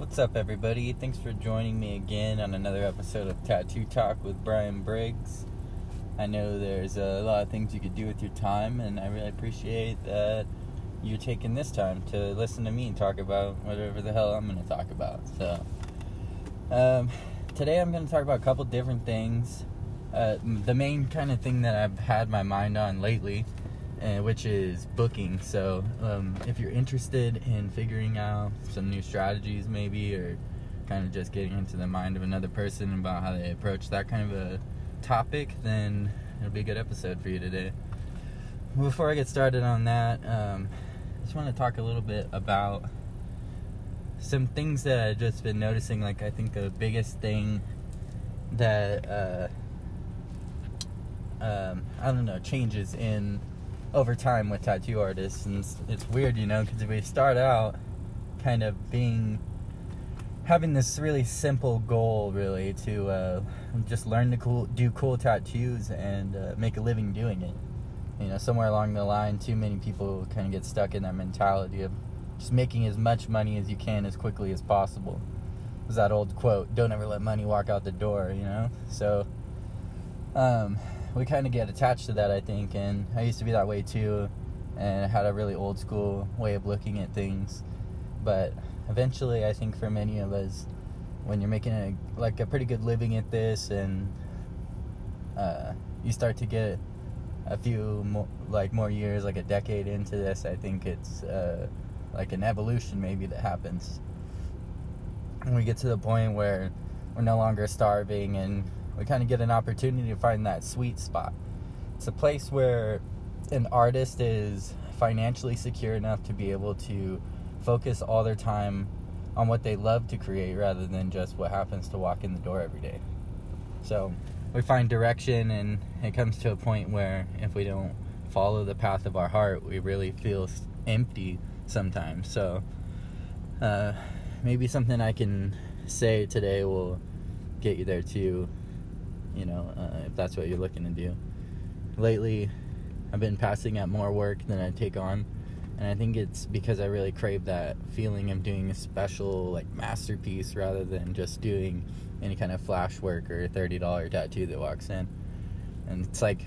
What's up, everybody? Thanks for joining me again on another episode of Tattoo Talk with Brian Briggs. I know there's a lot of things you could do with your time, and I really appreciate that you're taking this time to listen to me and talk about whatever the hell I'm going to talk about. So, um, today I'm going to talk about a couple different things. Uh, the main kind of thing that I've had my mind on lately uh, which is booking. So, um, if you're interested in figuring out some new strategies, maybe, or kind of just getting into the mind of another person about how they approach that kind of a topic, then it'll be a good episode for you today. Before I get started on that, um, I just want to talk a little bit about some things that I've just been noticing. Like, I think the biggest thing that, uh, um, I don't know, changes in over time with tattoo artists, and it's, it's weird, you know, because we start out kind of being having this really simple goal, really, to uh, just learn to cool, do cool tattoos and uh, make a living doing it. You know, somewhere along the line, too many people kind of get stuck in that mentality of just making as much money as you can as quickly as possible. Was that old quote? Don't ever let money walk out the door. You know, so. Um, we kind of get attached to that, I think. And I used to be that way too, and I had a really old school way of looking at things. But eventually, I think for many of us, when you're making a like a pretty good living at this, and uh, you start to get a few more, like more years, like a decade into this, I think it's uh, like an evolution maybe that happens. And we get to the point where we're no longer starving and we kind of get an opportunity to find that sweet spot. It's a place where an artist is financially secure enough to be able to focus all their time on what they love to create rather than just what happens to walk in the door every day. So we find direction, and it comes to a point where if we don't follow the path of our heart, we really feel empty sometimes. So uh, maybe something I can say today will get you there too you know, uh, if that's what you're looking to do. Lately, I've been passing out more work than I take on, and I think it's because I really crave that feeling of doing a special, like, masterpiece rather than just doing any kind of flash work or a $30 tattoo that walks in. And it's like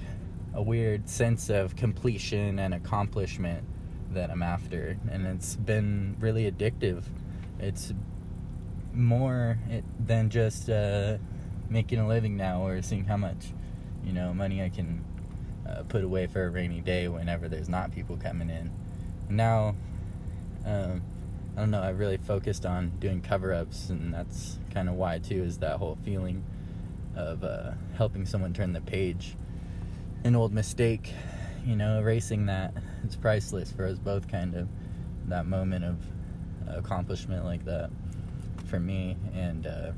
a weird sense of completion and accomplishment that I'm after, and it's been really addictive. It's more than just uh, making a living now or seeing how much you know money I can uh, put away for a rainy day whenever there's not people coming in. Now, um, I don't know. I really focused on doing cover-ups, and that's kind of why too. Is that whole feeling of uh, helping someone turn the page, an old mistake, you know, erasing that. It's priceless for us both, kind of that moment of accomplishment like that for me, and. Uh,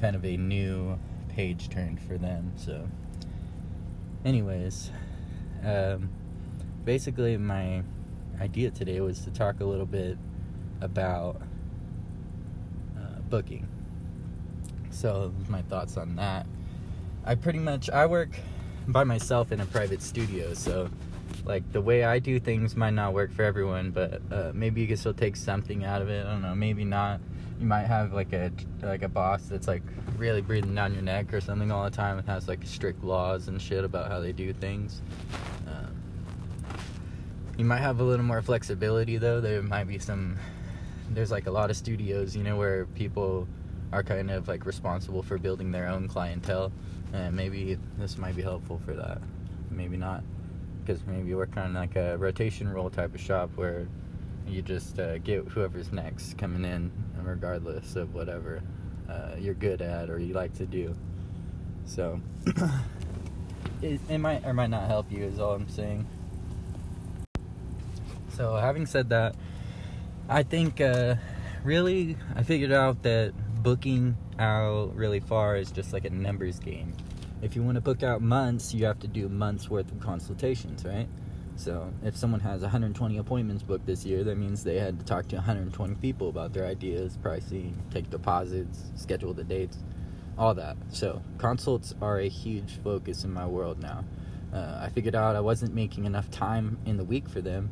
kind of a new page turned for them. So, anyways, um, basically, my idea today was to talk a little bit about uh, booking. So, my thoughts on that. I pretty much I work by myself in a private studio, so like the way I do things might not work for everyone, but uh, maybe you can still take something out of it. I don't know, maybe not you might have like a like a boss that's like really breathing down your neck or something all the time and has like strict laws and shit about how they do things. Um, you might have a little more flexibility though. There might be some. There's like a lot of studios, you know, where people are kind of like responsible for building their own clientele, and maybe this might be helpful for that. Maybe not, because maybe you're working on like a rotation role type of shop where you just uh, get whoever's next coming in, regardless of whatever uh, you're good at or you like to do. So it, it might or might not help you, is all I'm saying. So having said that, I think uh, really I figured out that booking out really far is just like a numbers game. If you want to book out months, you have to do months worth of consultations, right? So if someone has 120 appointments booked this year, that means they had to talk to 120 people about their ideas, pricing, take deposits, schedule the dates, all that. So consults are a huge focus in my world now. Uh, I figured out I wasn't making enough time in the week for them,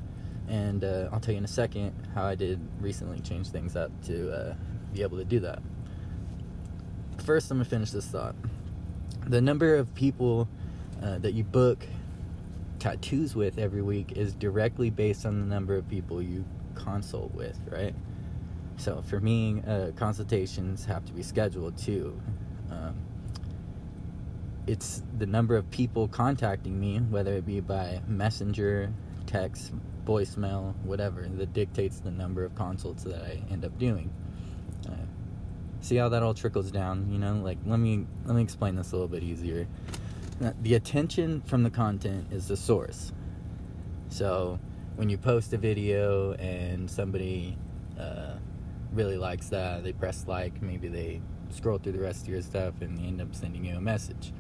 and uh, I'll tell you in a second how I did recently change things up to uh, be able to do that. First, I'm gonna finish this thought. The number of people uh, that you book tattoos with every week is directly based on the number of people you consult with, right? So for me, uh, consultations have to be scheduled too. Um, it's the number of people contacting me, whether it be by messenger, text, voicemail, whatever, that dictates the number of consults that I end up doing. See how that all trickles down, you know? Like let me let me explain this a little bit easier. The attention from the content is the source. So when you post a video and somebody uh, really likes that, they press like, maybe they scroll through the rest of your stuff and they end up sending you a message.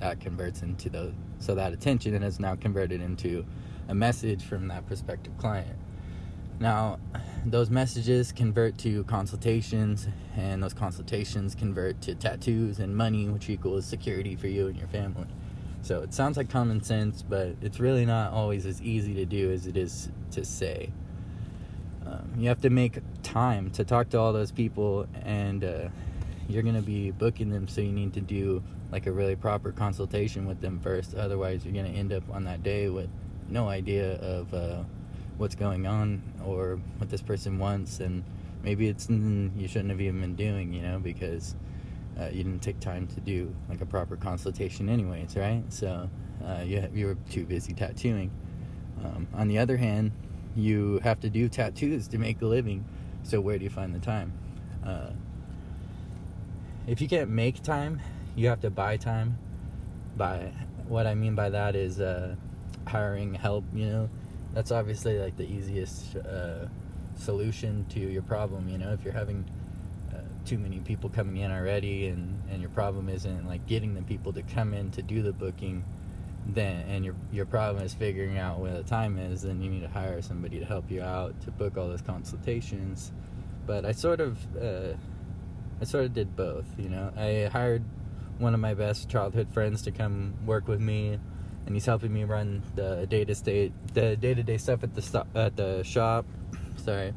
That converts into the so that attention is now converted into a message from that prospective client. Now, those messages convert to consultations, and those consultations convert to tattoos and money, which equals security for you and your family. So it sounds like common sense, but it's really not always as easy to do as it is to say. Um, you have to make time to talk to all those people, and uh, you're going to be booking them, so you need to do like a really proper consultation with them first. Otherwise, you're going to end up on that day with no idea of uh, what's going on or what this person wants, and maybe it's something you shouldn't have even been doing, you know, because uh, you didn't take time to do like a proper consultation, anyways, right? So uh, you you were too busy tattooing. Um, on the other hand, you have to do tattoos to make a living. So where do you find the time? Uh, if you can't make time, you have to buy time. By what I mean by that is uh, hiring help. You know, that's obviously like the easiest uh, solution to your problem. You know, if you're having uh, too many people coming in already, and and your problem isn't like getting the people to come in to do the booking, then and your your problem is figuring out where the time is, then you need to hire somebody to help you out to book all those consultations. But I sort of uh, I sort of did both. You know, I hired one of my best childhood friends to come work with me and he's helping me run the day to day the day to day stuff at the at the shop. Sorry.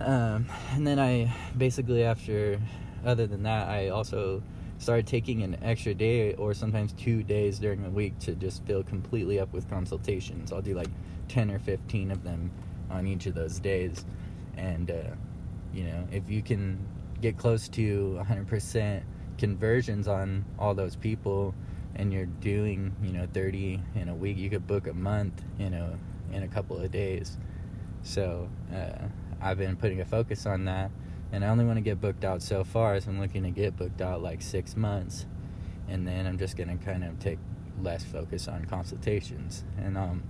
Um, and then I basically after, other than that, I also started taking an extra day or sometimes two days during the week to just fill completely up with consultations. I'll do like ten or fifteen of them on each of those days, and uh, you know if you can get close to 100% conversions on all those people and you're doing you know 30 in a week you could book a month you know in a couple of days. So uh, i've been putting a focus on that and i only want to get booked out so far so i'm looking to get booked out like six months and then i'm just going to kind of take less focus on consultations. And um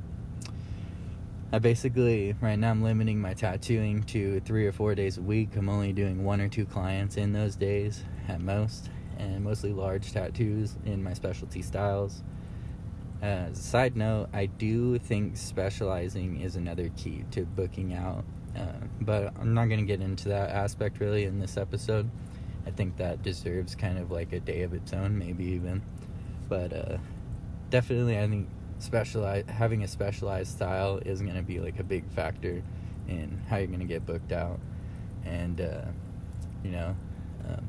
I basically right now I'm limiting my tattooing to three or four days a week. I'm only doing one or two clients in those days at most, and mostly large tattoos in my specialty styles. Uh, as a side note, I do think specializing is another key to booking out, uh, but I'm not going to get into that aspect really in this episode. I think that deserves kind of like a day of its own, maybe even. But uh, definitely, I think specialize having a specialized style is going to be like a big factor in how you're going to get booked out. And uh, you know, um,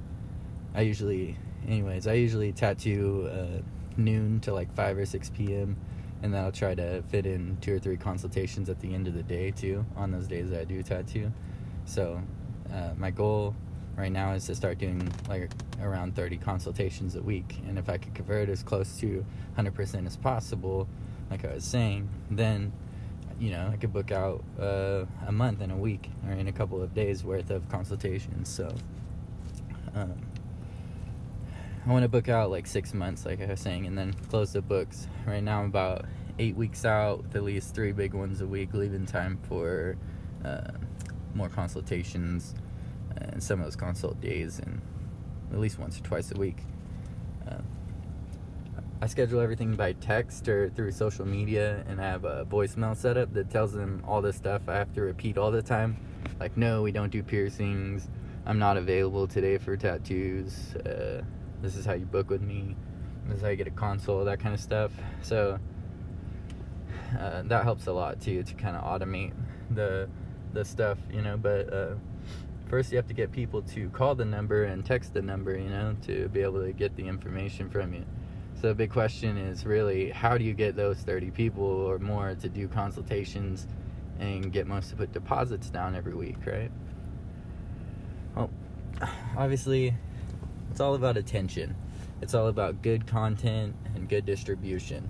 I usually, anyways, I usually tattoo uh, noon to like 5 or 6 p.m. And then I'll try to fit in two or three consultations at the end of the day too, on those days that I do tattoo. So, uh, my goal right now is to start doing like around 30 consultations a week. And if I could convert as close to 100% as possible, like I was saying, then you know I could book out uh, a month and a week or in a couple of days worth of consultations. So. Um, I want to book out like six months, like I was saying, and then close the books. Right now, I'm about eight weeks out with at least three big ones a week, leaving time for uh, more consultations and some of those consult days, and at least once or twice a week. Uh, I schedule everything by text or through social media, and I have a voicemail set up that tells them all the stuff I have to repeat all the time. Like, no, we don't do piercings. I'm not available today for tattoos. Uh, this is how you book with me. This is how you get a console, that kind of stuff. So uh, that helps a lot too to kind of automate the the stuff, you know. But uh, first, you have to get people to call the number and text the number, you know, to be able to get the information from you. So the big question is really how do you get those 30 people or more to do consultations and get most to put deposits down every week, right? Well, obviously, it's all about attention. It's all about good content and good distribution.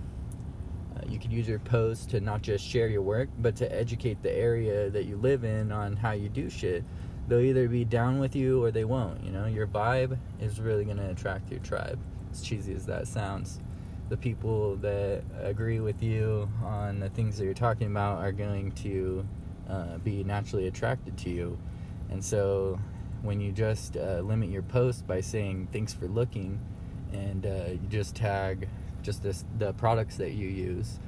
Uh, you can use your post to not just share your work, but to educate the area that you live in on how you do shit. They'll either be down with you or they won't. You know, your vibe is really going to attract your tribe. As cheesy as that sounds, the people that agree with you on the things that you're talking about are going to uh, be naturally attracted to you. And so, when you just uh, limit your post by saying thanks for looking, and uh, you just tag just this the products that you use,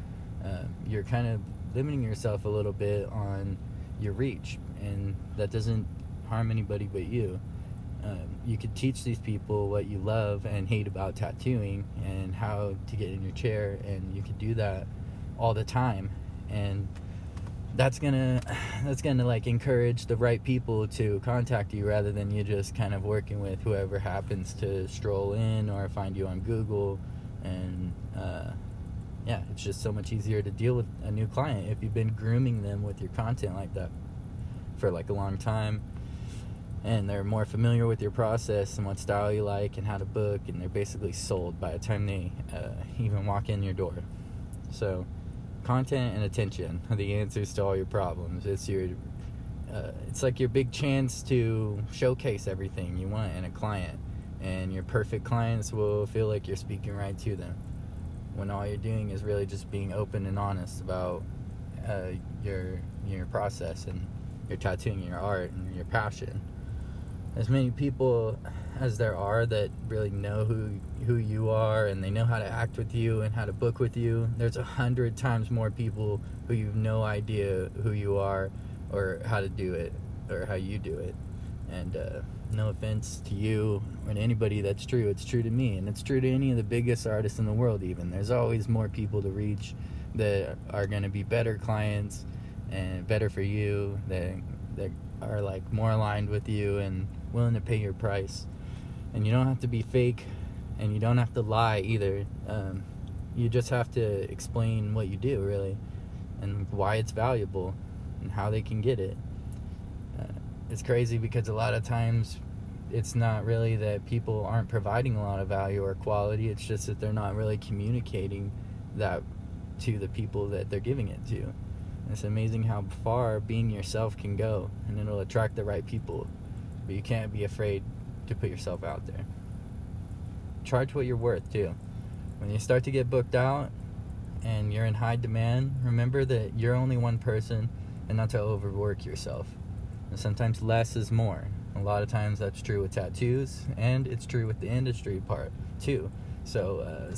uh, you're kind of limiting yourself a little bit on your reach, and that doesn't harm anybody but you. Um, you could teach these people what you love and hate about tattooing and how to get in your chair, and you could do that all the time, and that's gonna that's gonna like encourage the right people to contact you rather than you just kind of working with whoever happens to stroll in or find you on Google. And uh, yeah, it's just so much easier to deal with a new client if you've been grooming them with your content like that for like a long time. And they're more familiar with your process and what style you like and how to book and they're basically sold by the time they uh, even walk in your door. So content and attention. Are the answers to all your problems. It's your uh, it's like your big chance to showcase everything you want in a client and your perfect clients will feel like you're speaking right to them. When all you're doing is really just being open and honest about uh, your your process and your tattooing, your art, and your passion. As many people as there are that really know who who you are and they know how to act with you and how to book with you, there's a hundred times more people who you've no idea who you are or how to do it or how you do it. And uh, no offense to you to anybody that's true it's true to me and it's true to any of the biggest artists in the world even there's always more people to reach that are going to be better clients and better for you that that are like more aligned with you and willing to pay your price. And you don't have to be fake and you don't have to lie either. Um, you just have to explain what you do really and why it's valuable and how they can get it. It's crazy because a lot of times it's not really that people aren't providing a lot of value or quality. It's just that they're not really communicating that to the people that they're giving it to. It's amazing how far being yourself can go and it'll attract the right people but you can't be afraid to put yourself out there charge what you're worth too when you start to get booked out and you're in high demand remember that you're only one person and not to overwork yourself and sometimes less is more. A lot of times that's true with tattoos, and it's true with the industry part too. So, uh,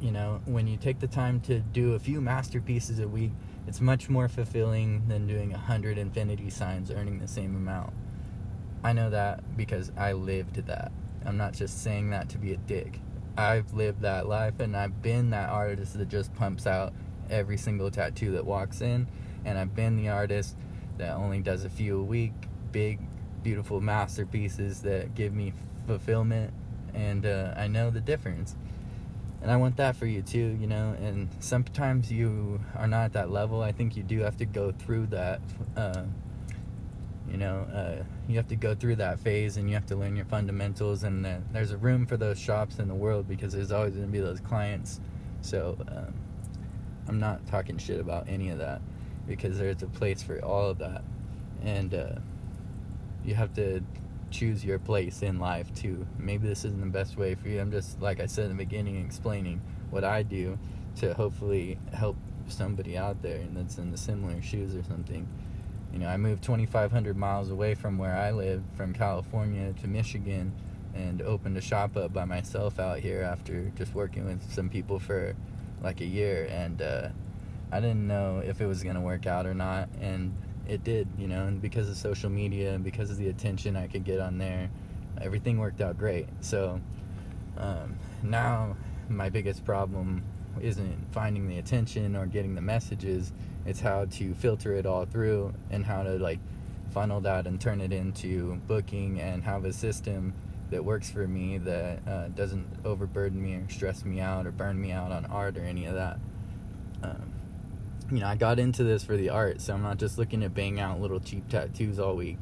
you know, when you take the time to do a few masterpieces a week, it's much more fulfilling than doing a hundred infinity signs earning the same amount. I know that because I lived that. I'm not just saying that to be a dick. I've lived that life and I've been that artist that just pumps out every single tattoo that walks in. And I've been the artist that only does a few a week, big, beautiful masterpieces that give me fulfillment, and uh, I know the difference. And I want that for you too, you know. And sometimes you are not at that level. I think you do have to go through that. Uh, you know, uh, you have to go through that phase, and you have to learn your fundamentals. And there's a room for those shops in the world because there's always going to be those clients. So um, I'm not talking shit about any of that because there's a place for all of that and uh, you have to choose your place in life too maybe this isn't the best way for you i'm just like i said in the beginning explaining what i do to hopefully help somebody out there and that's in the similar shoes or something you know i moved 2500 miles away from where i live from california to michigan and opened a shop up by myself out here after just working with some people for like a year and uh, I didn't know if it was going to work out or not, and it did, you know, and because of social media and because of the attention I could get on there, everything worked out great. So um, now my biggest problem isn't finding the attention or getting the messages. It's how to filter it all through and how to like funnel that and turn it into booking and have a system that works for me that uh, doesn't overburden me or stress me out or burn me out on art or any of that. Um, you know, I got into this for the art, so I'm not just looking to bang out little cheap tattoos all week,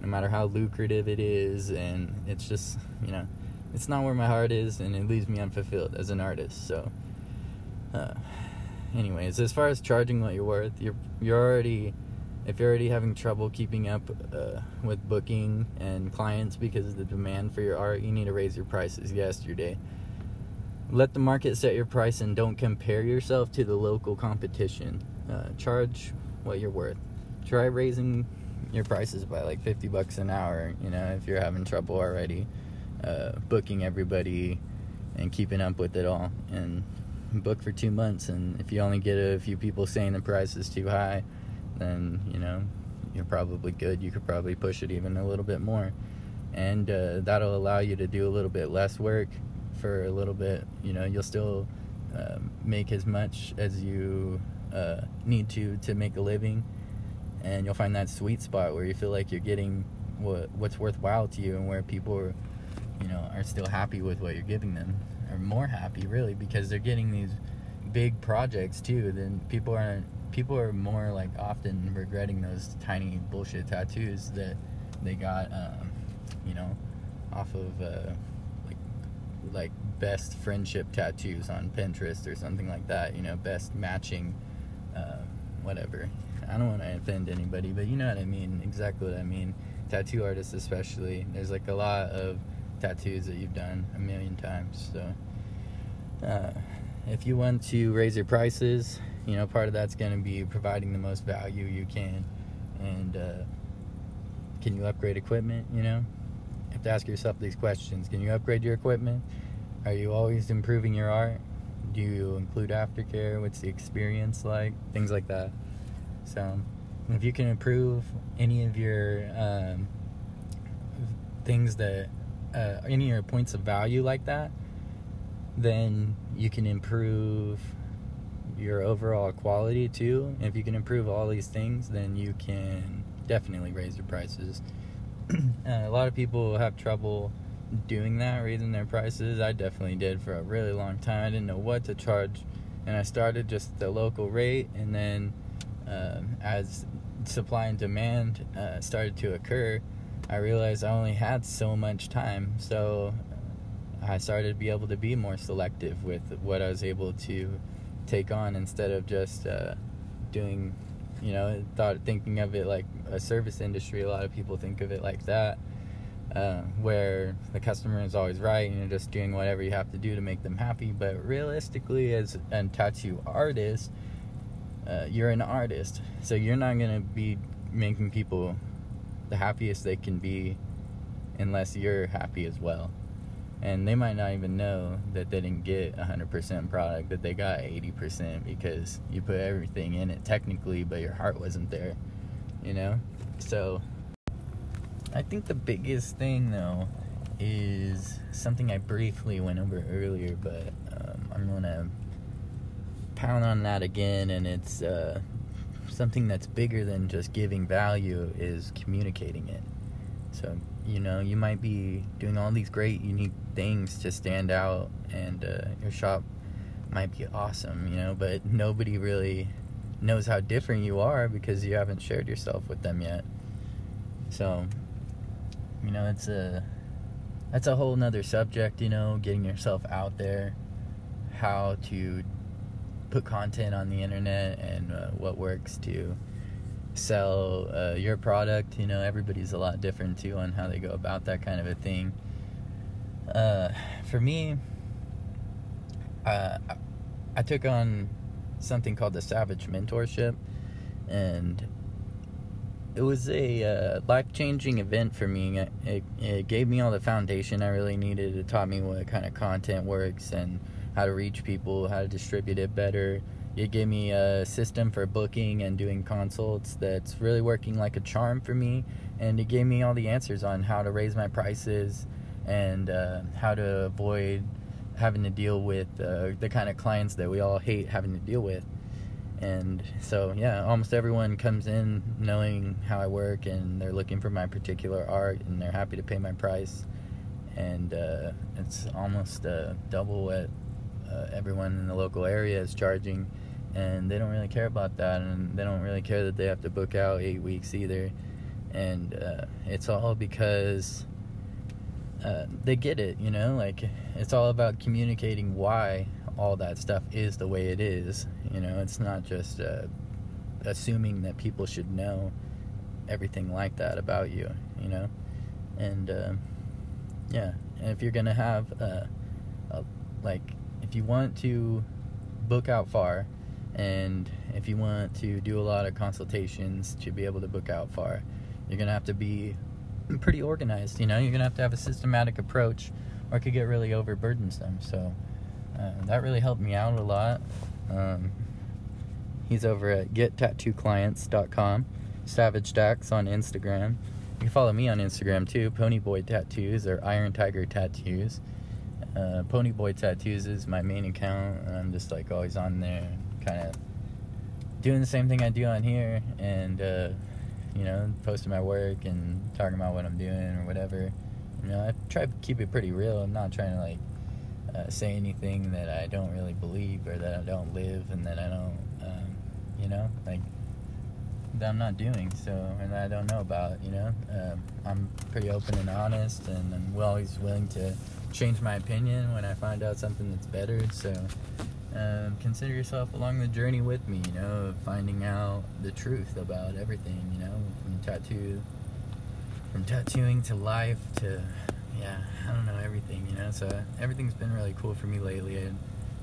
no matter how lucrative it is. And it's just, you know, it's not where my heart is, and it leaves me unfulfilled as an artist. So, uh, anyways, as far as charging what you're worth, you're you're already if you're already having trouble keeping up uh, with booking and clients because of the demand for your art, you need to raise your prices yesterday. Let the market set your price and don't compare yourself to the local competition. Uh, charge what you're worth. Try raising your prices by like 50 bucks an hour, you know, if you're having trouble already uh, booking everybody and keeping up with it all. And book for two months, and if you only get a few people saying the price is too high, then you know you're probably good. You could probably push it even a little bit more, and uh, that'll allow you to do a little bit less work for a little bit. You know, you'll still uh, make as much as you uh, need to to make a living, and you'll find that sweet spot where you feel like you're getting what what's worthwhile to you, and where people are, you know, are still happy with what you're giving them, or more happy really because they're getting these big projects too. Then people aren't people are more like often regretting those tiny bullshit tattoos that they got, um, you know, off of uh, like like best friendship tattoos on Pinterest or something like that. You know, best matching, uh, whatever. I don't want to offend anybody, but you know what I mean. Exactly what I mean. Tattoo artists, especially. There's like a lot of tattoos that you've done a million times. So, uh, if you want to raise your prices, you know part of that's going to be providing the most value you can and uh, can you upgrade equipment you know? You have to ask yourself these questions. Can you upgrade your equipment? Are you always improving your art? Do you include aftercare? What's the experience like? Things like that. So if you can improve any of your um, things that uh, any of your points of value like that then you can improve your overall quality too. If you can improve all these things, then you can definitely raise your prices. uh, a lot of people have trouble doing that, raising their prices. I definitely did for a really long time. I didn't know what to charge, and I started just the local rate, and then uh, as supply and demand uh, started to occur, I realized I only had so much time. So I started to be able to be more selective with what I was able to take on instead of just uh, doing, you know, thought thinking of it like a service industry. A lot of people think of it like that, uh, where the customer is always right and you're just doing whatever you have to do to make them happy. But realistically, as a tattoo artist, uh, you're an artist, so you're not gonna be making people the happiest they can be unless you're happy as well. And they might not even know that they didn't get 100% product that they got 80% because you put everything in it technically but your heart wasn't there you know? So i think the biggest thing though is something i briefly went over earlier but um, i'm gonna pound on that again and it's uh, something that's bigger than just giving value is communicating it. So you know you might be doing all these great unique things to stand out and uh, your shop might be awesome you know but nobody really knows how different you are because you haven't shared yourself with them yet. So you know it's a that's a whole nother subject you know getting yourself out there how to put content on the internet and uh, what works to sell uh, your product. You know, everybody's a lot different too on how they go about that kind of a thing. Uh, for me, uh, I took on something called the Savage Mentorship, and it was a uh, life changing event for me. It, it gave me all the foundation I really needed. It taught me what kind of content works and how to reach people, how to distribute it better it gave me a system for booking and doing consults that's really working like a charm for me. And it gave me all the answers on how to raise my prices and uh, how to avoid having to deal with uh, the kind of clients that we all hate having to deal with. And so, yeah, almost everyone comes in knowing how I work and they're looking for my particular art and they're happy to pay my price. And uh, it's almost uh, double what uh, everyone in the local area is charging. And they don't really care about that. And they don't really care that they have to book out eight weeks either. And uh, it's all because uh, they get it, you know? Like, it's all about communicating why all that stuff is the way it is. You know, it's not just uh, assuming that people should know everything like that about you, you know? And, uh, yeah, and if you're to have, uh, a, like, if you want to book out far, and if you want to do a lot of consultations to be able to book out far, you're going to have to be pretty organized, you know? You're going to have to have a systematic approach, or it could get really overburdensome. So, uh, that really helped me out a lot. Um, he's over at gettattooClients.com, Savage Dax on Instagram. You can follow me on Instagram too, Ponyboy Tattoos or Iron Tiger Tattoos. Uh, Ponyboy Tattoos is my main account. And I'm just like always on there, kind of doing the same thing I do on here, and uh, you know, posting my work and talking about what I'm doing or whatever. You know, I try to keep it pretty real. I'm not trying to like uh, say anything that I don't really believe or that I don't live and that I don't, um, you know, like that I'm not doing. So, and I don't know about, you know. Um, I'm pretty open and honest, and I'm always willing to change my opinion when I find out something that's better. So, um, consider yourself along the journey with me, you know, of finding out the truth about everything, you know, from tattoo, from tattooing to life to yeah, I don't know everything, you know. So everything's been really cool for me lately, and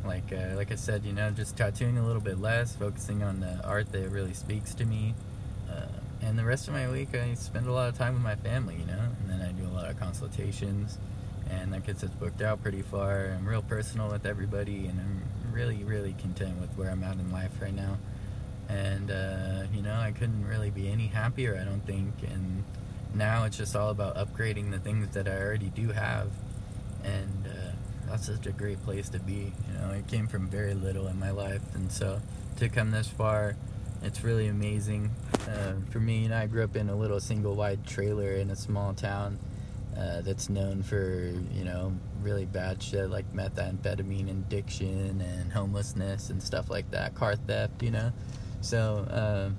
like uh, like I said, you know, just tattooing a little bit less, focusing on the art that really speaks to me. Uh, and the rest of my week, I spend a lot of time with my family, you know, and then I do a lot of consultations, and that gets us booked out pretty far. I'm real personal with everybody, and I'm really, really content with where I'm at in life right now. And uh, you know, I couldn't really be any happier, I don't think, and now it's just all about upgrading the things that I already do have, and uh, that's such a great place to be. You know, I came from very little in my life, and so to come this far, it's really amazing. Uh, for me, you know, I grew up in a little single-wide trailer in a small town uh, that's known for you know really bad shit like methamphetamine addiction and homelessness and stuff like that, car theft. You know, so uh,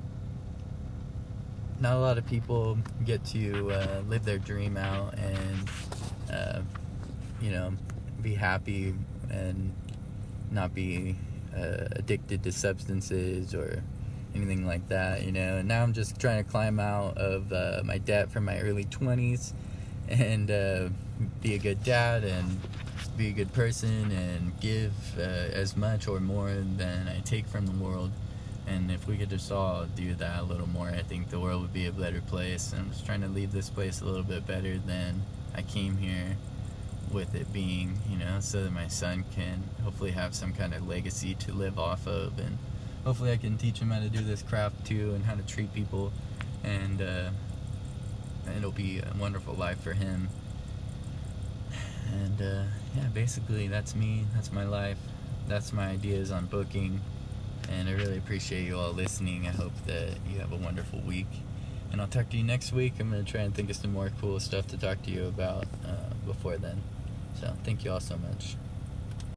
not a lot of people get to uh, live their dream out and uh, you know be happy and not be uh, addicted to substances or anything like that you know and now i'm just trying to climb out of uh, my debt from my early 20s and uh, be a good dad and be a good person and give uh, as much or more than i take from the world and if we could just all do that a little more, I think the world would be a better place. And I'm just trying to leave this place a little bit better than I came here with it being, you know, so that my son can hopefully have some kind of legacy to live off of. And hopefully I can teach him how to do this craft too and how to treat people. And uh, it'll be a wonderful life for him. And uh, yeah, basically that's me. That's my life. That's my ideas on booking and I really appreciate you all listening. I hope that you have a wonderful week. And I'll talk to you next week. I'm going to try and think of some more cool stuff to talk to you about uh, before then. So, thank you all so much.